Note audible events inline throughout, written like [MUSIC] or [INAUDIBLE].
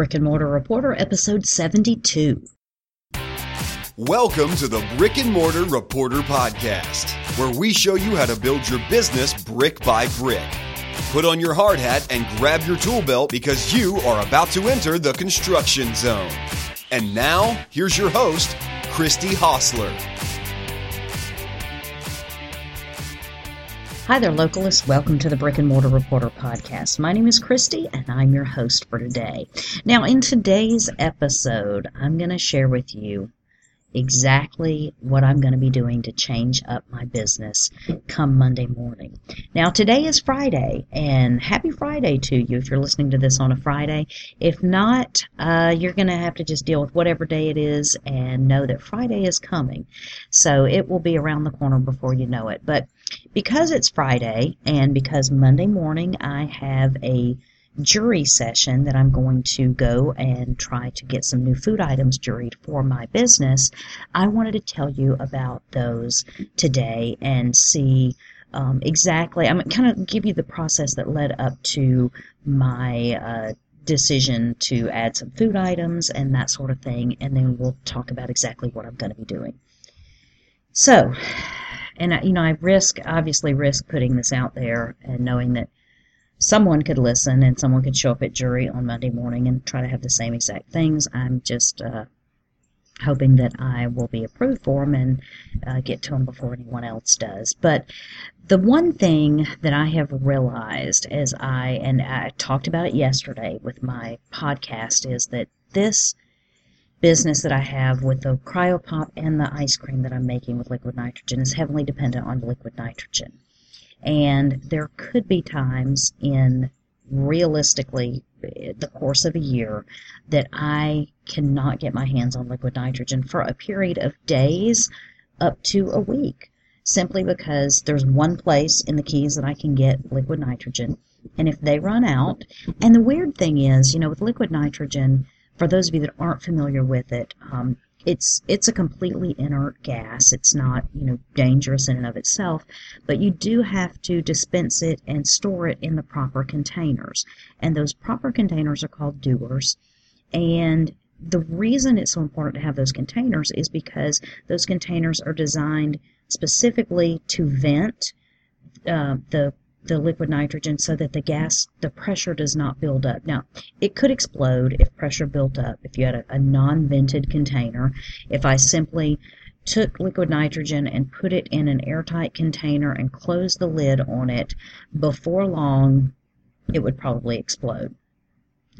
Brick and Mortar Reporter, episode 72. Welcome to the Brick and Mortar Reporter Podcast, where we show you how to build your business brick by brick. Put on your hard hat and grab your tool belt because you are about to enter the construction zone. And now, here's your host, Christy Hostler. Hi there, localists. Welcome to the Brick and Mortar Reporter podcast. My name is Christy, and I'm your host for today. Now, in today's episode, I'm going to share with you exactly what I'm going to be doing to change up my business come Monday morning. Now, today is Friday, and happy Friday to you if you're listening to this on a Friday. If not, uh, you're going to have to just deal with whatever day it is and know that Friday is coming. So it will be around the corner before you know it. But because it's Friday and because Monday morning I have a jury session that I'm going to go and try to get some new food items juried for my business, I wanted to tell you about those today and see um, exactly. I'm kind of give you the process that led up to my uh, decision to add some food items and that sort of thing, and then we'll talk about exactly what I'm going to be doing. So, and you know, I risk obviously risk putting this out there and knowing that someone could listen and someone could show up at jury on Monday morning and try to have the same exact things. I'm just uh, hoping that I will be approved for them and uh, get to them before anyone else does. But the one thing that I have realized as I, and I talked about it yesterday with my podcast, is that this business that I have with the cryopop and the ice cream that I'm making with liquid nitrogen is heavily dependent on liquid nitrogen. And there could be times in realistically the course of a year that I cannot get my hands on liquid nitrogen for a period of days up to a week simply because there's one place in the Keys that I can get liquid nitrogen. And if they run out, and the weird thing is, you know, with liquid nitrogen, for those of you that aren't familiar with it, um, it's it's a completely inert gas. It's not you know dangerous in and of itself, but you do have to dispense it and store it in the proper containers. And those proper containers are called dewars. And the reason it's so important to have those containers is because those containers are designed specifically to vent uh, the the liquid nitrogen so that the gas, the pressure does not build up. Now, it could explode if pressure built up. If you had a, a non-vented container, if I simply took liquid nitrogen and put it in an airtight container and closed the lid on it, before long, it would probably explode.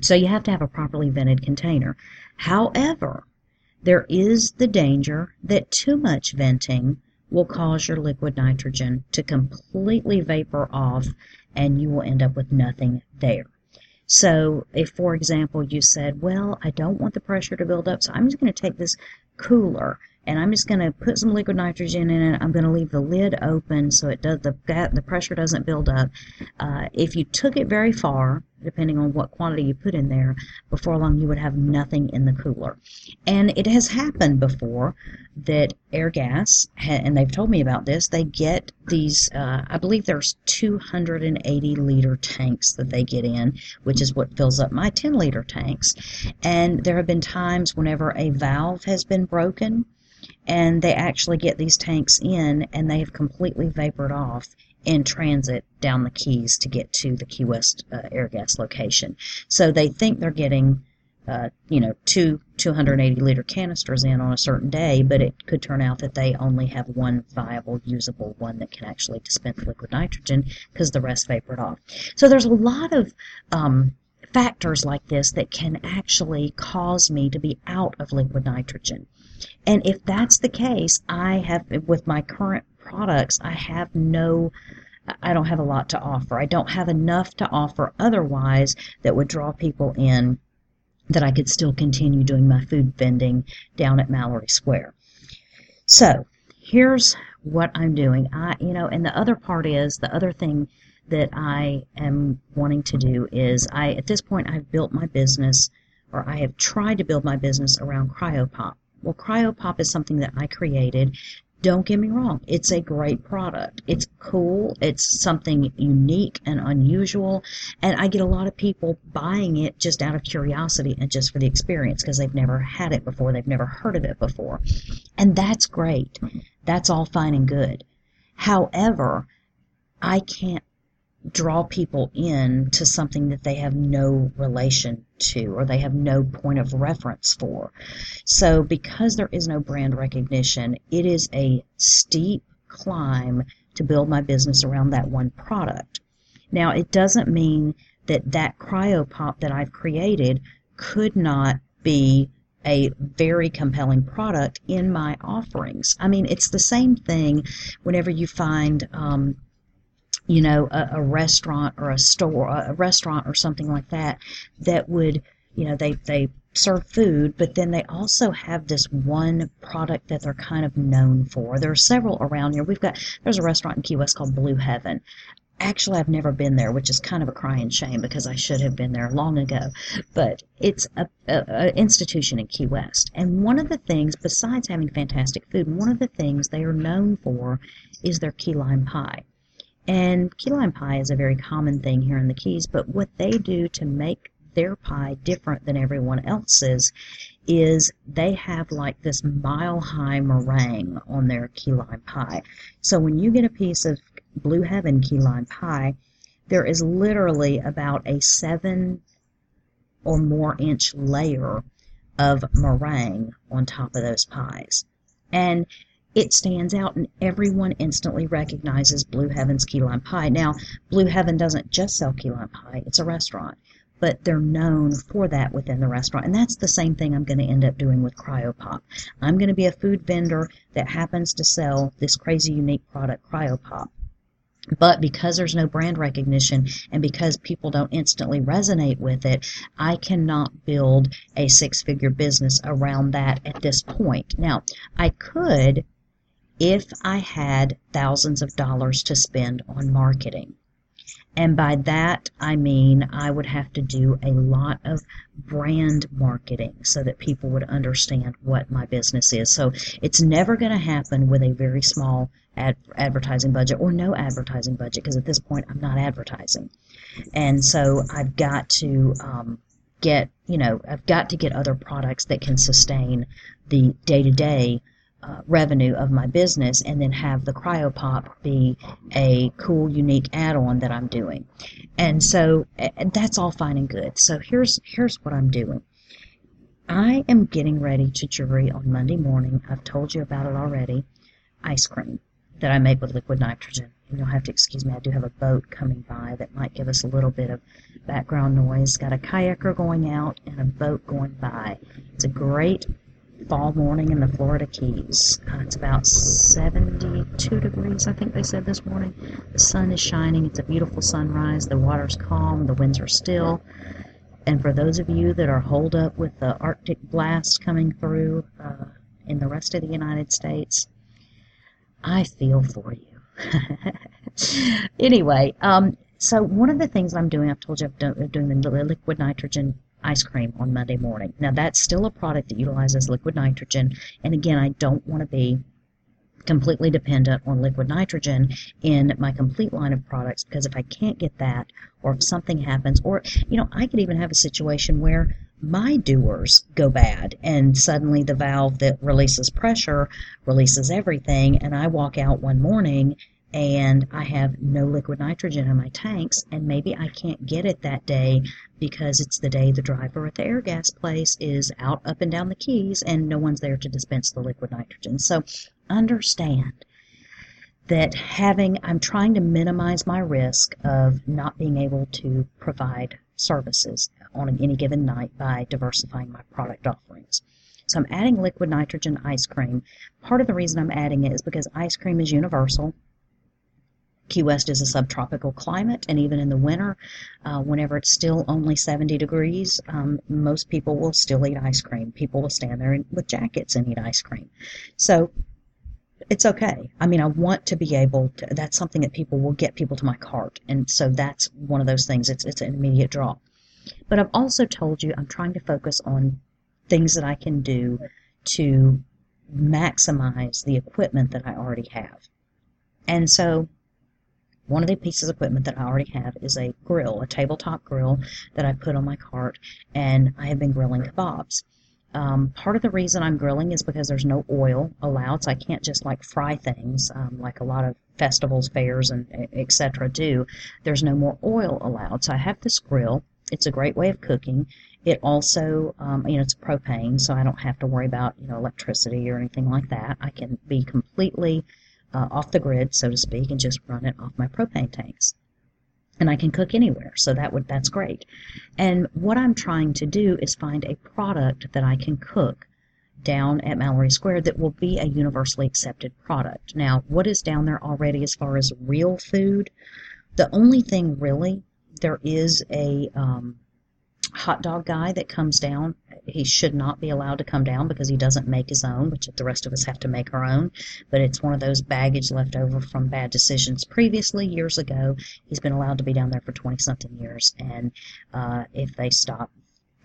So you have to have a properly vented container. However, there is the danger that too much venting will cause your liquid nitrogen to completely vapor off and you will end up with nothing there. So, if for example you said, Well, I don't want the pressure to build up, so I'm just going to take this cooler and I'm just going to put some liquid nitrogen in it. I'm going to leave the lid open so it does the the pressure doesn't build up. Uh, if you took it very far, depending on what quantity you put in there, before long you would have nothing in the cooler. And it has happened before that Airgas, and they've told me about this, they get these, uh, I believe there's 280 liter tanks that they get in, which is what fills up my 10 liter tanks. And there have been times whenever a valve has been broken and they actually get these tanks in and they have completely vapored off in transit down the Keys to get to the Key West uh, Airgas location. So they think they're getting, uh, you know, two 280 liter canisters in on a certain day, but it could turn out that they only have one viable, usable one that can actually dispense liquid nitrogen because the rest vapored off. So there's a lot of um, factors like this that can actually cause me to be out of liquid nitrogen. And if that's the case, I have, with my current products, I have no, I don't have a lot to offer. I don't have enough to offer otherwise that would draw people in that I could still continue doing my food vending down at Mallory Square. So here's what I'm doing. I, you know, and the other part is the other thing that I am wanting to do is I, at this point, I've built my business or I have tried to build my business around cryopop. Well, cryopop is something that I created don't get me wrong, it's a great product. It's cool, it's something unique and unusual, and I get a lot of people buying it just out of curiosity and just for the experience because they've never had it before, they've never heard of it before. And that's great. That's all fine and good. However, I can't draw people in to something that they have no relation to or they have no point of reference for. So because there is no brand recognition, it is a steep climb to build my business around that one product. Now, it doesn't mean that that cryopop that I've created could not be a very compelling product in my offerings. I mean, it's the same thing whenever you find um, you know, a, a restaurant or a store, a restaurant or something like that, that would, you know, they, they serve food, but then they also have this one product that they're kind of known for. There are several around here. We've got, there's a restaurant in Key West called Blue Heaven. Actually, I've never been there, which is kind of a crying shame because I should have been there long ago. But it's a, a, a institution in Key West. And one of the things, besides having fantastic food, one of the things they are known for is their key lime pie. And key lime pie is a very common thing here in the Keys, but what they do to make their pie different than everyone else's is they have like this mile high meringue on their key lime pie. So when you get a piece of Blue Heaven key lime pie, there is literally about a seven or more inch layer of meringue on top of those pies. And it stands out and everyone instantly recognizes Blue Heaven's key lime pie. Now, Blue Heaven doesn't just sell key lime pie, it's a restaurant, but they're known for that within the restaurant. And that's the same thing I'm going to end up doing with Cryopop. I'm going to be a food vendor that happens to sell this crazy unique product, Cryopop. But because there's no brand recognition and because people don't instantly resonate with it, I cannot build a six figure business around that at this point. Now, I could if I had thousands of dollars to spend on marketing. And by that, I mean I would have to do a lot of brand marketing so that people would understand what my business is. So it's never going to happen with a very small ad- advertising budget or no advertising budget because at this point I'm not advertising. And so I've got to um, get, you know, I've got to get other products that can sustain the day to day uh, revenue of my business and then have the cryopop be a cool unique add-on that I'm doing. And so that's all fine and good. So here's here's what I'm doing. I am getting ready to jury on Monday morning. I've told you about it already. Ice cream that I make with liquid nitrogen. And you'll have to excuse me, I do have a boat coming by that might give us a little bit of background noise. Got a kayaker going out and a boat going by. It's a great fall morning in the Florida Keys. Uh, it's about 72 degrees, I think they said this morning. The sun is shining. It's a beautiful sunrise. The water's calm. The winds are still. And for those of you that are holed up with the Arctic blast coming through uh, in the rest of the United States, I feel for you. [LAUGHS] anyway, um, so one of the things I'm doing, I've told you I'm doing the liquid nitrogen ice cream on Monday morning. Now, that's still a product that utilizes liquid nitrogen. And again, I don't want to be completely dependent on liquid nitrogen in my complete line of products because if I can't get that, or if something happens, or, you know, I could even have a situation where my dewars go bad and suddenly the valve that releases pressure releases everything and I walk out one morning and I have no liquid nitrogen in my tanks, and maybe I can't get it that day because it's the day the driver at the Airgas place is out up and down the keys and no one's there to dispense the liquid nitrogen. So understand that having, I'm trying to minimize my risk of not being able to provide services on any given night by diversifying my product offerings. So I'm adding liquid nitrogen ice cream. Part of the reason I'm adding it is because ice cream is universal. Key West is a subtropical climate, and even in the winter, uh, whenever it's still only 70 degrees, um, most people will still eat ice cream. People will stand there with jackets and eat ice cream. So it's okay. I mean, I want to be able to, that's something that people will get people to my cart. And so that's one of those things. It's, it's an immediate draw. But I've also told you I'm trying to focus on things that I can do to maximize the equipment that I already have. And so one of the pieces of equipment that I already have is a grill, a tabletop grill that I put on my cart, and I have been grilling kebabs. Um, part of the reason I'm grilling is because there's no oil allowed, so I can't just like fry things um, like a lot of festivals, fairs, and etc. do. There's no more oil allowed, so I have this grill. It's a great way of cooking. It also, um, you know, it's propane, so I don't have to worry about you know electricity or anything like that. I can be completely uh, off the grid, so to speak, and just run it off my propane tanks. And I can cook anywhere, so that would that's great. And what I'm trying to do is find a product that I can cook down at Mallory Square that will be a universally accepted product. Now, what is down there already as far as real food? The only thing really there is a um, hot dog guy that comes down, he should not be allowed to come down because he doesn't make his own, which the rest of us have to make our own. But it's one of those baggage left over from bad decisions previously years ago. He's been allowed to be down there for 20 something years, and uh, if they stop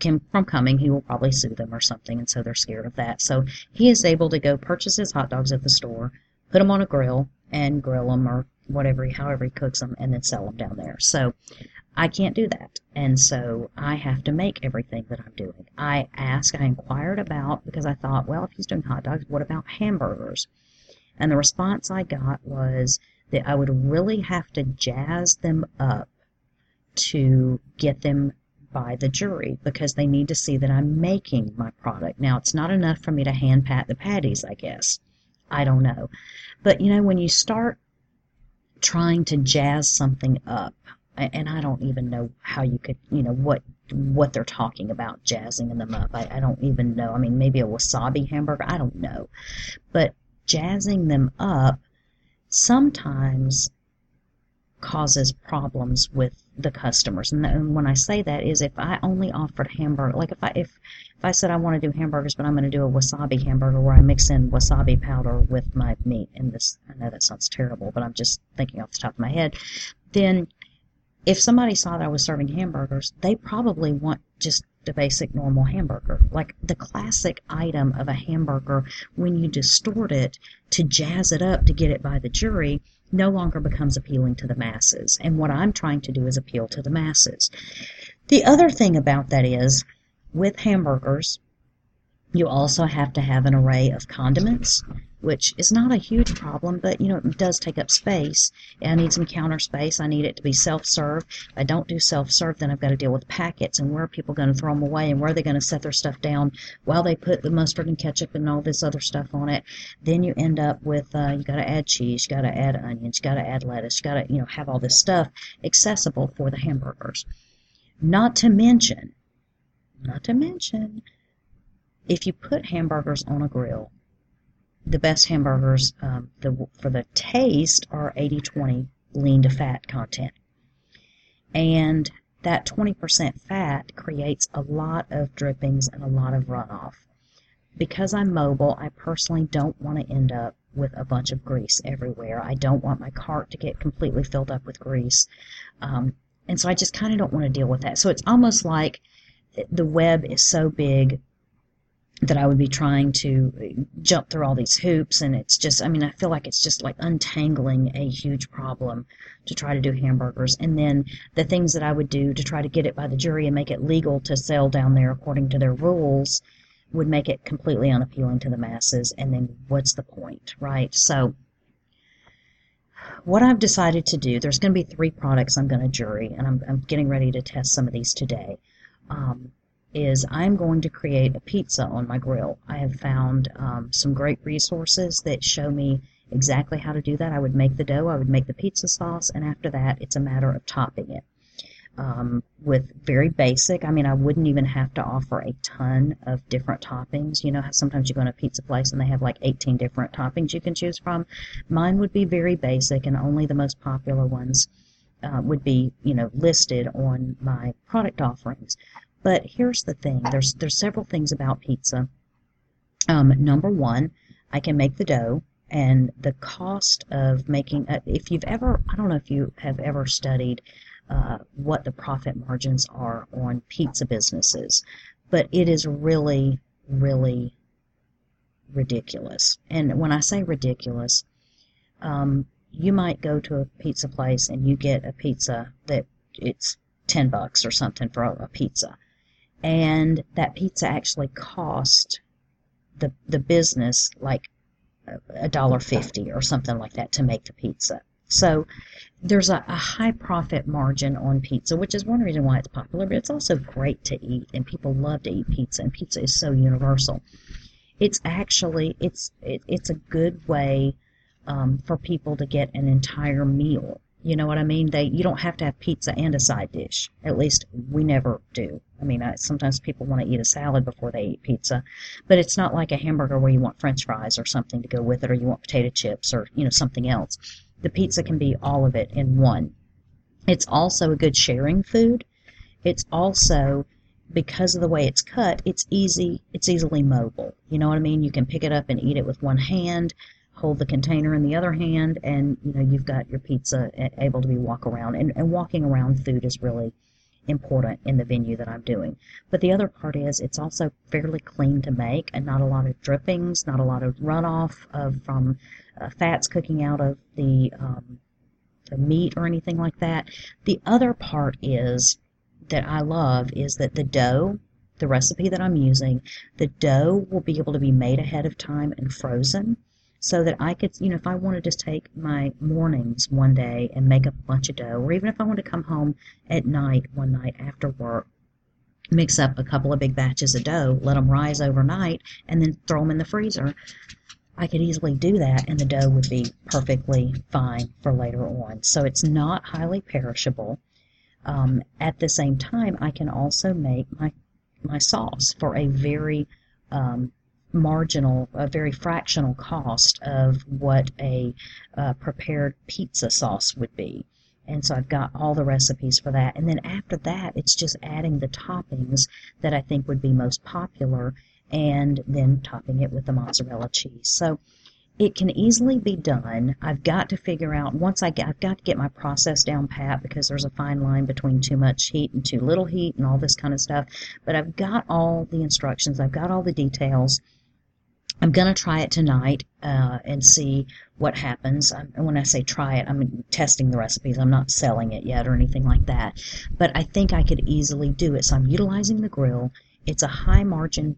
him from coming, he will probably sue them or something, and so they're scared of that. So he is able to go purchase his hot dogs at the store, put them on a grill, and grill them or whatever, however he cooks them, and then sell them down there. So I can't do that. And so I have to make everything that I'm doing. I asked, I inquired about, because I thought, well, if he's doing hot dogs, what about hamburgers? And the response I got was that I would really have to jazz them up to get them by the jury because they need to see that I'm making my product. Now, it's not enough for me to hand pat the patties, I guess. I don't know. But you know, when you start trying to jazz something up, and I don't even know how you could, you know, what what they're talking about jazzing them up. I, I don't even know. I mean, maybe a wasabi hamburger. I don't know, but jazzing them up sometimes causes problems with the customers. And, and when I say that is if I only offered hamburger, like if I if if I said I want to do hamburgers, but I'm going to do a wasabi hamburger where I mix in wasabi powder with my meat, and this I know that sounds terrible, but I'm just thinking off the top of my head, then if somebody saw that I was serving hamburgers, they probably want just a basic normal hamburger. Like the classic item of a hamburger, when you distort it to jazz it up to get it by the jury, no longer becomes appealing to the masses. And what I'm trying to do is appeal to the masses. The other thing about that is, with hamburgers, you also have to have an array of condiments which is not a huge problem, but you know, it does take up space. I need some counter space. I need it to be self-serve. If I don't do self-serve, then I've got to deal with packets and where are people going to throw them away and where are they going to set their stuff down while they put the mustard and ketchup and all this other stuff on it. Then you end up with uh, you got to add cheese, you got to add onions, you got to add lettuce, you got to you know have all this stuff accessible for the hamburgers. Not to mention, not to mention, if you put hamburgers on a grill the best hamburgers um, the, for the taste are 80-20 lean to fat content. And that 20% fat creates a lot of drippings and a lot of runoff. Because I'm mobile, I personally don't want to end up with a bunch of grease everywhere. I don't want my cart to get completely filled up with grease. Um, and so I just kind of don't want to deal with that. So it's almost like the web is so big that I would be trying to jump through all these hoops and it's just I mean I feel like it's just like untangling a huge problem to try to do hamburgers. And then the things that I would do to try to get it by the jury and make it legal to sell down there according to their rules would make it completely unappealing to the masses. And then what's the point right? So what I've decided to do there's going to be three products I'm going to jury and I'm, I'm getting ready to test some of these today um, is I'm going to create a pizza on my grill. I have found um, some great resources that show me exactly how to do that. I would make the dough, I would make the pizza sauce, and after that, it's a matter of topping it. Um, with very basic, I mean, I wouldn't even have to offer a ton of different toppings. You know how sometimes you go in a pizza place and they have like 18 different toppings you can choose from? Mine would be very basic, and only the most popular ones uh, would be, you know, listed on my product offerings. But here's the thing: there's there's several things about pizza. Um, number one, I can make the dough, and the cost of making. Uh, if you've ever, I don't know if you have ever studied uh, what the profit margins are on pizza businesses, but it is really, really ridiculous. And when I say ridiculous, um, you might go to a pizza place and you get a pizza that it's 10 bucks or something for a, pizza. And that pizza actually cost the, the business like a dollar fifty or something like that to make the pizza. So there's a, a, high profit margin on pizza, which is one reason why it's popular, but it's also great to eat and people love to eat pizza and pizza is so universal. It's actually it's it, it's a good way um, for people to get an entire meal. You know what I mean? They you don't have to have pizza and a side dish. At least we never do. I mean, I, sometimes people want to eat a salad before they eat pizza, but it's not like a hamburger where you want French fries or something to go with it, or you want potato chips or you know something else. The pizza can be all of it in one. It's also a good sharing food. It's also because of the way it's cut, it's easy. It's easily mobile. You know what I mean? You can pick it up and eat it with one hand hold the container in the other hand and you know you've got your pizza able to be walk around and, and walking around food is really important in the venue that I'm doing. But the other part is it's also fairly clean to make and not a lot of drippings, not a lot of runoff of from uh, fats cooking out of the um, the meat or anything like that. The other part is that I love is that the dough, the recipe that I'm using, the dough will be able to be made ahead of time and frozen so that I could, you know, if I wanted to take my mornings one day and make up a bunch of dough, or even if I wanted to come home at night one night after work, mix up a couple of big batches of dough, let them rise overnight, and then throw them in the freezer. I could easily do that, and the dough would be perfectly fine for later on. So it's not highly perishable. Um, at the same time, I can also make my my sauce for a very um, marginal, a very fractional cost of what a uh, prepared pizza sauce would be. And so I've got all the recipes for that. And then after that, it's just adding the toppings that I think would be most popular and then topping it with the mozzarella cheese. So it can easily be done. I've got to figure out once I get, I've got to get my process down pat because there's a fine line between too much heat and too little heat and all this kind of stuff. But I've got all the instructions, I've got all the details. I'm going to try it tonight uh, and see what happens. And when I say try it, I'm testing the recipes. I'm not selling it yet or anything like that. But I think I could easily do it. So I'm utilizing the grill. It's a high margin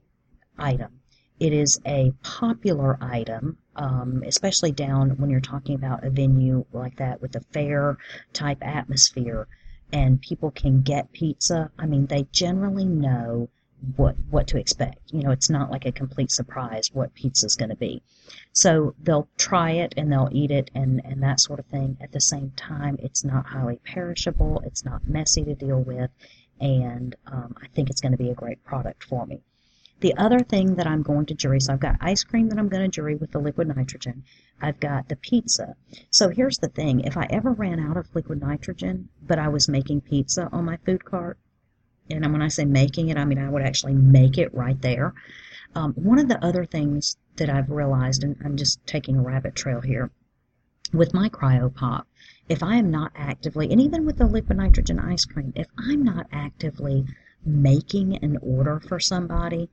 item. It is a popular item, um, especially down when you're talking about a venue like that with a fair type atmosphere and people can get pizza. I mean, they generally know what what to expect. You know, it's not like a complete surprise what pizza's going to be. So they'll try it and they'll eat it and and that sort of thing. At the same time, it's not highly perishable. It's not messy to deal with, and um, I think it's going to be a great product for me. The other thing that I'm going to jury, so I've got ice cream that I'm going to jury with the liquid nitrogen. I've got the pizza. So here's the thing: if I ever ran out of liquid nitrogen, but I was making pizza on my food cart, and when I say making it, I mean I would actually make it right there. Um, one of the other things that I've realized, and I'm just taking a rabbit trail here, with my CryoPop, if I am not actively, and even with the liquid nitrogen ice cream, if I'm not actively making an order for somebody,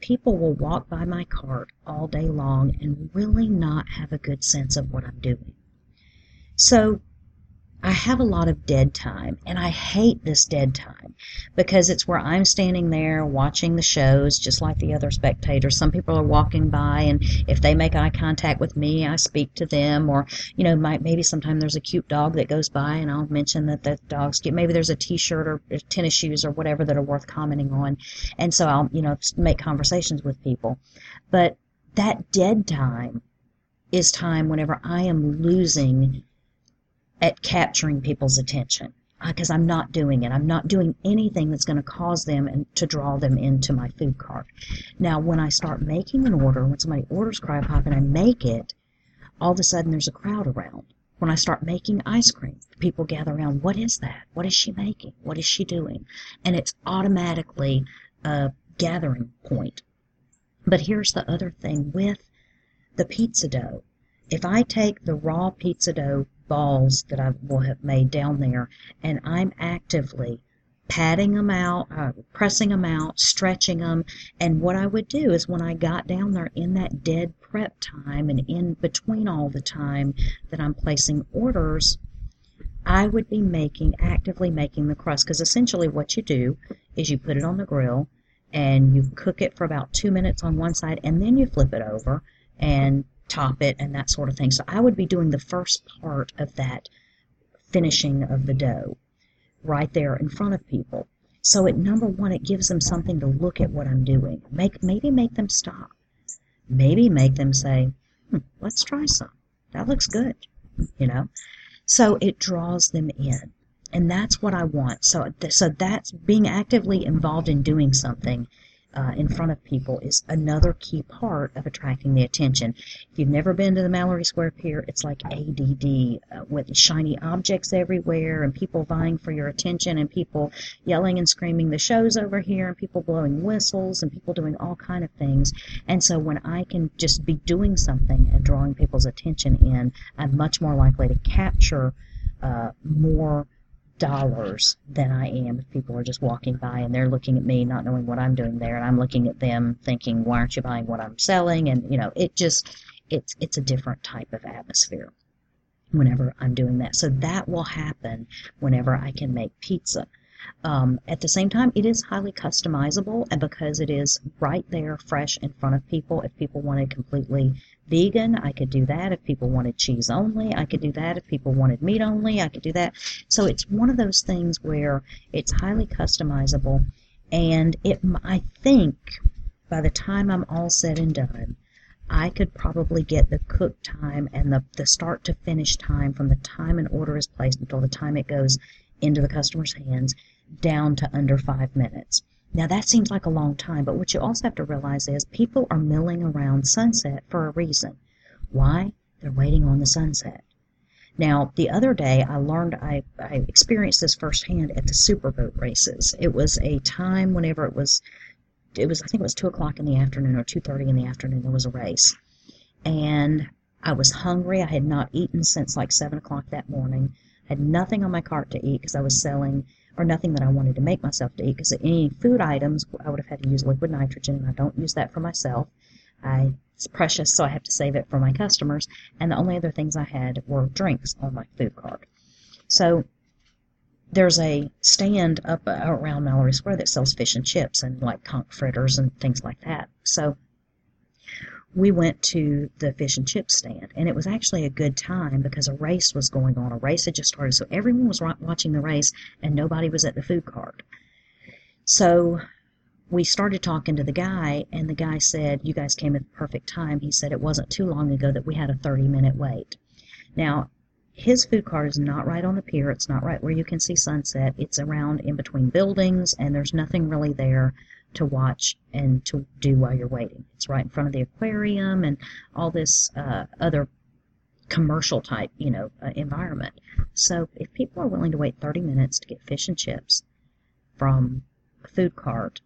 people will walk by my cart all day long and really not have a good sense of what I'm doing. So I have a lot of dead time, and I hate this dead time because it's where I'm standing there watching the shows just like the other spectators. Some people are walking by, and if they make eye contact with me, I speak to them, or you know, might, maybe sometime there's a cute dog that goes by, and I'll mention that the dog's cute. Maybe there's a T-shirt or tennis shoes or whatever that are worth commenting on, and so I'll you know make conversations with people. But that dead time is time whenever I am losing at capturing people's attention because uh, I'm not doing it. I'm not doing anything that's going to cause them and to draw them into my food cart. Now, when I start making an order, when somebody orders CryoPop and I make it, all of a sudden there's a crowd around. When I start making ice cream, people gather around. What is that? What is she making? What is she doing? And it's automatically a gathering point. But here's the other thing with the pizza dough. If I take the raw pizza dough balls that I will have made down there, and I'm actively patting them out, uh, pressing them out, stretching them. And what I would do is when I got down there in that dead prep time and in between all the time that I'm placing orders, I would be making, actively making the crust. Because essentially what you do is you put it on the grill and you cook it for about two minutes on one side and then you flip it over and top it and that sort of thing. So I would be doing the first part of that finishing of the dough right there in front of people. So at number one, it gives them something to look at what I'm doing. Make maybe make them stop. Maybe make them say, hmm, "Let's try some. That looks good." You know. So it draws them in, and that's what I want. So so that's being actively involved in doing something uh, in front of people is another key part of attracting the attention. If you've never been to the Mallory Square Pier, it's like ADD uh, with shiny objects everywhere and people vying for your attention and people yelling and screaming, the show's over here, and people blowing whistles and people doing all kind of things. And so when I can just be doing something and drawing people's attention in, I'm much more likely to capture uh, more dollars than I am if people are just walking by and they're looking at me not knowing what I'm doing there. And I'm looking at them thinking why aren't you buying what I'm selling? And you know it just it's it's a different type of atmosphere whenever I'm doing that. So that will happen whenever I can make pizza. Um, at the same time, it is highly customizable, and because it is right there, fresh in front of people, if people want wanted completely vegan, I could do that. If people wanted cheese only, I could do that. If people wanted meat only, I could do that. So it's one of those things where it's highly customizable, and it, I think, by the time I'm all said and done, I could probably get the cook time and the, the start to finish time from the time an order is placed until the time it goes into the customer's hands down to under five minutes. Now that seems like a long time, but what you also have to realize is people are milling around sunset for a reason. Why? They're waiting on the sunset. Now, the other day I learned, I, I experienced this firsthand at the superboat races. It was a time whenever it was, it was, I think it was 2 o'clock in the afternoon or 2.30 in the afternoon, there was a race. And I was hungry. I had not eaten since like 7 o'clock that morning. I had nothing on my cart to eat because I was selling or nothing that I wanted to make myself to eat because any food items I would have had to use liquid nitrogen and I don't use that for myself. I it's precious, so I have to save it for my customers. And the only other things I had were drinks on my food cart. So there's a stand up uh, around Mallory Square that sells fish and chips and like conch fritters and things like that. So we went to the fish and chip stand, and it was actually a good time because a race was going on. A race had just started, so everyone was watching the race, and nobody was at the food cart. So we started talking to the guy, and the guy said, You guys came at the perfect time. He said it wasn't too long ago that we had a 30 minute wait. Now, his food cart is not right on the pier. It's not right where you can see sunset. It's around in between buildings, and there's nothing really there to watch and to do while you're waiting. It's right in front of the aquarium and all this uh, other commercial type, you know, uh, environment. So if people are willing to wait 30 minutes to get fish and chips from a food cart,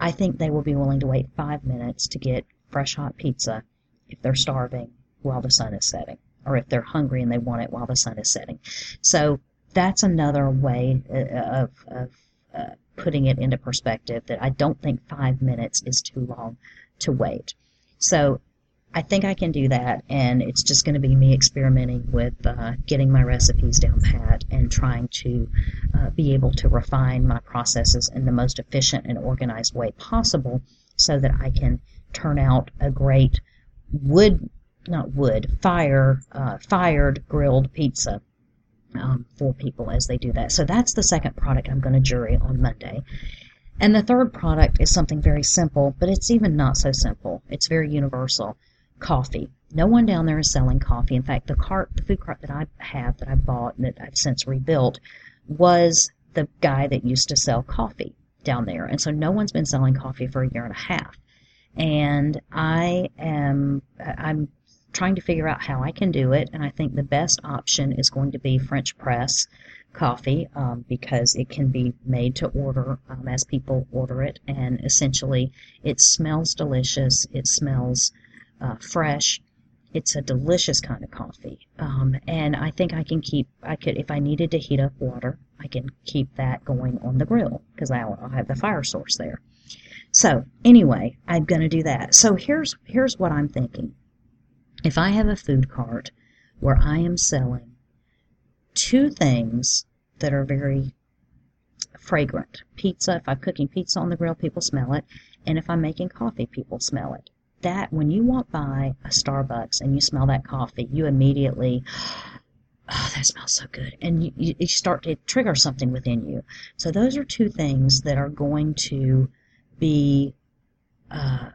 I think they will be willing to wait five minutes to get fresh hot pizza if they're starving while the sun is setting, or if they're hungry and they want it while the sun is setting. So that's another way uh, of, of putting it into perspective that I don't think five minutes is too long to wait. So I think I can do that, and it's just going to be me experimenting with uh, getting my recipes down pat and trying to uh, be able to refine my processes in the most efficient and organized way possible so that I can turn out a great wood, not wood, fire, uh, fired grilled pizza um, for people as they do that. So that's the second product I'm going to jury on Monday. And the third product is something very simple, but it's even not so simple. It's very universal. Coffee. No one down there is selling coffee. In fact, the cart, the food cart that I have that I bought and that I've since rebuilt was the guy that used to sell coffee down there. And so no one's been selling coffee for a year and a half. And I am, I'm trying to figure out how I can do it, and I think the best option is going to be French press coffee um, because it can be made to order um, as people order it, and essentially it smells delicious. It smells uh, fresh. It's a delicious kind of coffee, um, and I think I can keep. I could, if I needed to heat up water, I can keep that going on the grill because I'll, I'll have the fire source there. So anyway, I'm going to do that. So here's here's what I'm thinking. If I have a food cart where I am selling two things that are very fragrant. Pizza, if I'm cooking pizza on the grill, people smell it. And if I'm making coffee, people smell it. That, when you walk by a Starbucks and you smell that coffee, you immediately, oh, that smells so good. And you, you, start to trigger something within you. So those are two things that are going to be uh,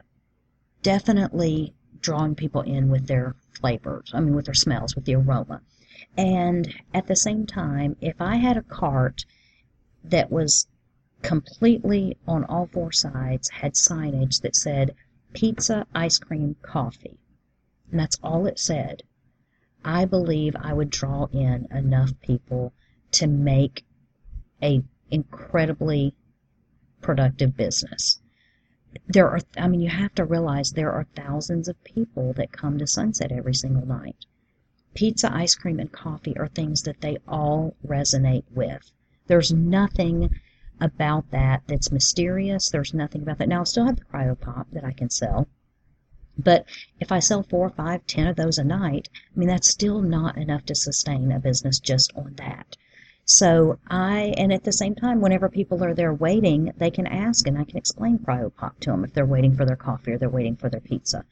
definitely drawing people in with their flavors, I mean, with their smells, with the aroma. And at the same time, if I had a cart that was completely on all four sides had signage that said pizza, ice cream, coffee. And that's all it said. I believe I would draw in enough people to make a incredibly productive business. There are I mean you have to realize there are thousands of people that come to Sunset every single night. Pizza, ice cream and coffee are things that they all resonate with. There's nothing about that that's mysterious. There's nothing about that. Now, I still have the cryo pop that I can sell. But if I sell four, five, ten of those a night, I mean, that's still not enough to sustain a business just on that. So I, and at the same time, whenever people are there waiting, they can ask and I can explain CryoPop to them if they're waiting for their coffee or they're waiting for their pizza.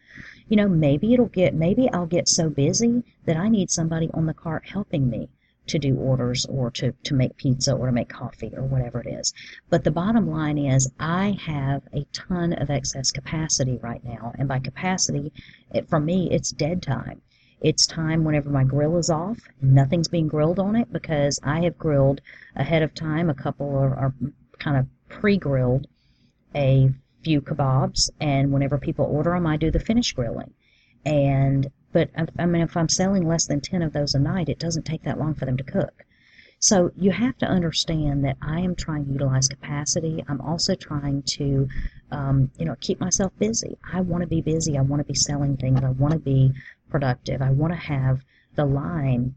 You know, maybe it'll get, maybe I'll get so busy that I need somebody on the cart helping me to do orders or to, to make pizza or to make coffee or whatever it is. But the bottom line is I have a ton of excess capacity right now. And by capacity, it, for me, it's dead time. It's time whenever my grill is off, nothing's being grilled on it because I have grilled ahead of time. A couple are, are kind of pre-grilled a few kebabs, and whenever people order them, I do the finish grilling. And but I mean, if I'm selling less than 10 of those a night, it doesn't take that long for them to cook. So you have to understand that I am trying to utilize capacity. I'm also trying to, um, you know, keep myself busy. I want to be busy. I want to be selling things. I want to be productive. I want to have the line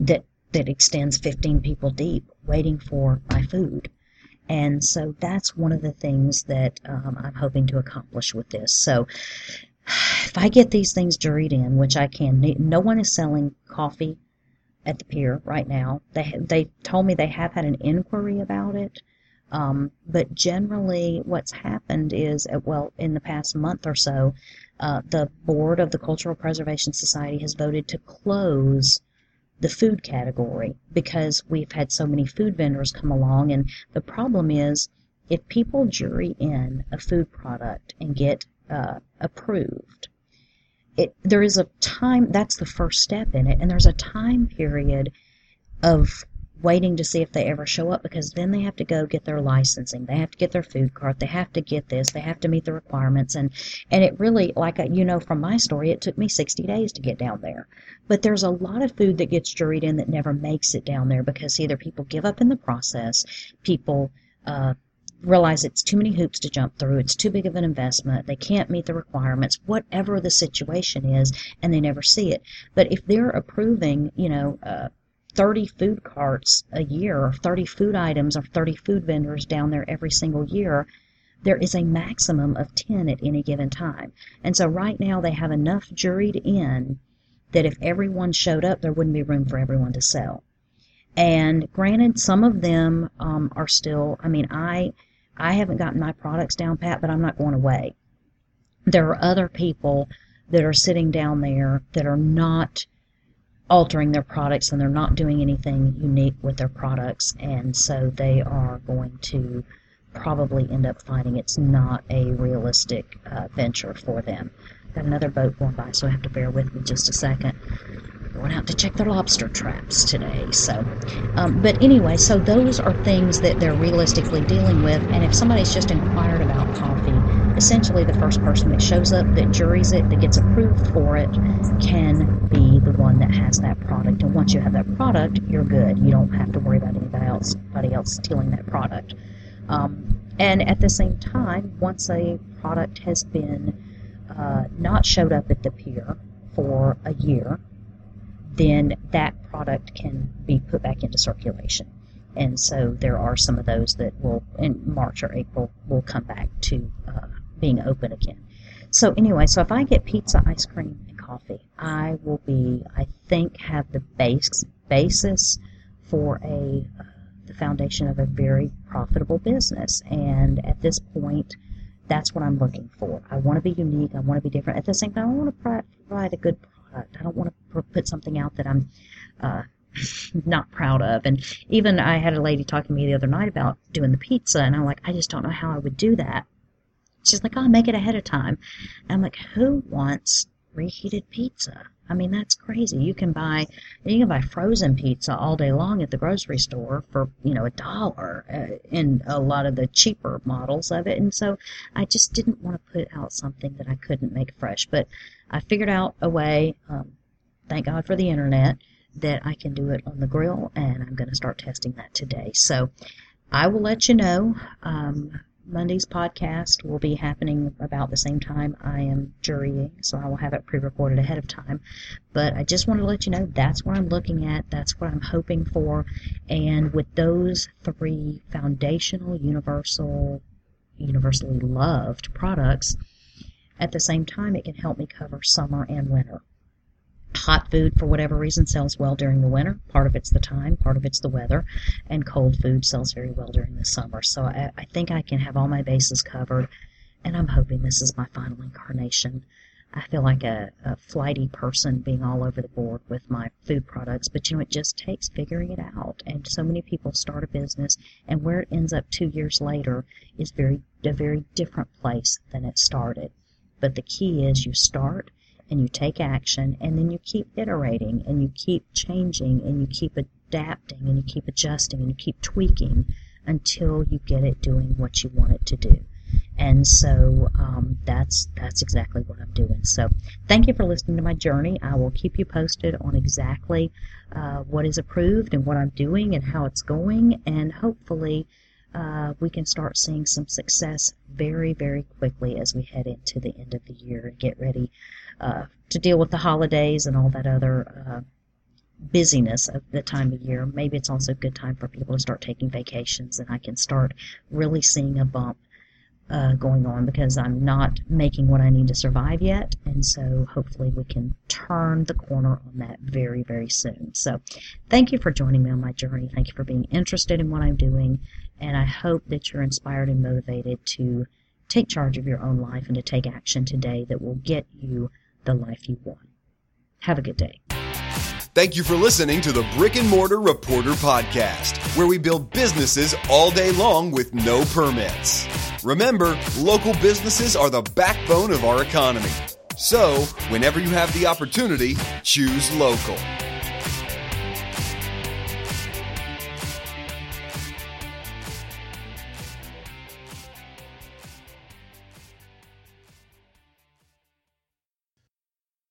that that extends 15 people deep, waiting for my food. And so that's one of the things that um, I'm hoping to accomplish with this. So if I get these things juried in, which I can, no one is selling coffee at the pier right now. They they told me they have had an inquiry about it, um, but generally what's happened is, uh, well, in the past month or so, uh, the board of the Cultural Preservation Society has voted to close the food category because we've had so many food vendors come along, and the problem is if people jury in a food product and get uh, approved. It, there is a time, that's the first step in it, and there's a time period of waiting to see if they ever show up because then they have to go get their licensing. They have to get their food cart. They have to get this. They have to meet the requirements. And and it really like you know from my story it took me 60 days to get down there. But there's a lot of food that gets juried in that never makes it down there because either people give up in the process people uh, realize it's too many hoops to jump through, it's too big of an investment, they can't meet the requirements, whatever the situation is, and they never see it. But if they're approving, you know, uh, 30 food carts a year, or 30 food items, or 30 food vendors down there every single year, there is a maximum of 10 at any given time. And so right now they have enough juried in that if everyone showed up, there wouldn't be room for everyone to sell. And granted, some of them um, are still, I mean, I I haven't gotten my products down pat, but I'm not going away. There are other people that are sitting down there that are not altering their products and they're not doing anything unique with their products, and so they are going to probably end up finding it's not a realistic uh, venture for them. Got another boat going by, so I have to bear with me just a second went out to check their lobster traps today. So, um, but anyway, so those are things that they're realistically dealing with. And if somebody's just inquired about coffee, essentially the first person that shows up, that juries it, that gets approved for it, can be the one that has that product. And once you have that product, you're good. You don't have to worry about anybody else, anybody else stealing that product. Um, and at the same time, once a product has been uh, not showed up at the pier for a year, then that product can be put back into circulation. And so there are some of those that will, in March or April, will come back to uh, being open again. So anyway, so if I get pizza, ice cream, and coffee, I will be, I think, have the base basis for a uh, the foundation of a very profitable business. And at this point, that's what I'm looking for. I want to be unique. I want to be different. At the same time, I want to provide a good product. I don't want to put something out that I'm uh, [LAUGHS] not proud of. And even I had a lady talking to me the other night about doing the pizza, and I'm like, I just don't know how I would do that. She's like, oh, I'll make it ahead of time. And I'm like, who wants reheated pizza? I mean, that's crazy. You can buy you can buy frozen pizza all day long at the grocery store for you know a dollar uh, in a lot of the cheaper models of it. And so I just didn't want to put out something that I couldn't make fresh. But I figured out a way. Um, thank God for the internet that I can do it on the grill, and I'm going to start testing that today. So I will let you know. Um, Monday's podcast will be happening about the same time I am jurying, so I will have it pre recorded ahead of time. But I just wanted to let you know that's what I'm looking at, that's what I'm hoping for, and with those three foundational, universal, universally loved products, at the same time, it can help me cover summer and winter hot food for whatever reason sells well during the winter. Part of it's the time, part of it's the weather, and cold food sells very well during the summer. So I, I think I can have all my bases covered, and I'm hoping this is my final incarnation. I feel like a, a flighty person being all over the board with my food products, but you know, it just takes figuring it out. And so many people start a business, and where it ends up two years later is very a very different place than it started. But the key is you start and you take action and then you keep iterating and you keep changing and you keep adapting and you keep adjusting and you keep tweaking until you get it doing what you want it to do. And so um, that's that's exactly what I'm doing. So thank you for listening to my journey. I will keep you posted on exactly uh, what is approved and what I'm doing and how it's going, and hopefully uh, we can start seeing some success very very quickly as we head into the end of the year and get ready uh, to deal with the holidays and all that other uh, busyness of the time of year. Maybe it's also a good time for people to start taking vacations, and I can start really seeing a bump uh, going on because I'm not making what I need to survive yet, and so hopefully we can turn the corner on that very, very soon. So, thank you for joining me on my journey. Thank you for being interested in what I'm doing, and I hope that you're inspired and motivated to take charge of your own life and to take action today that will get you the life you want. Have a good day. Thank you for listening to the Brick and Mortar Reporter Podcast, where we build businesses all day long with no permits. Remember, local businesses are the backbone of our economy. So, whenever you have the opportunity, choose local.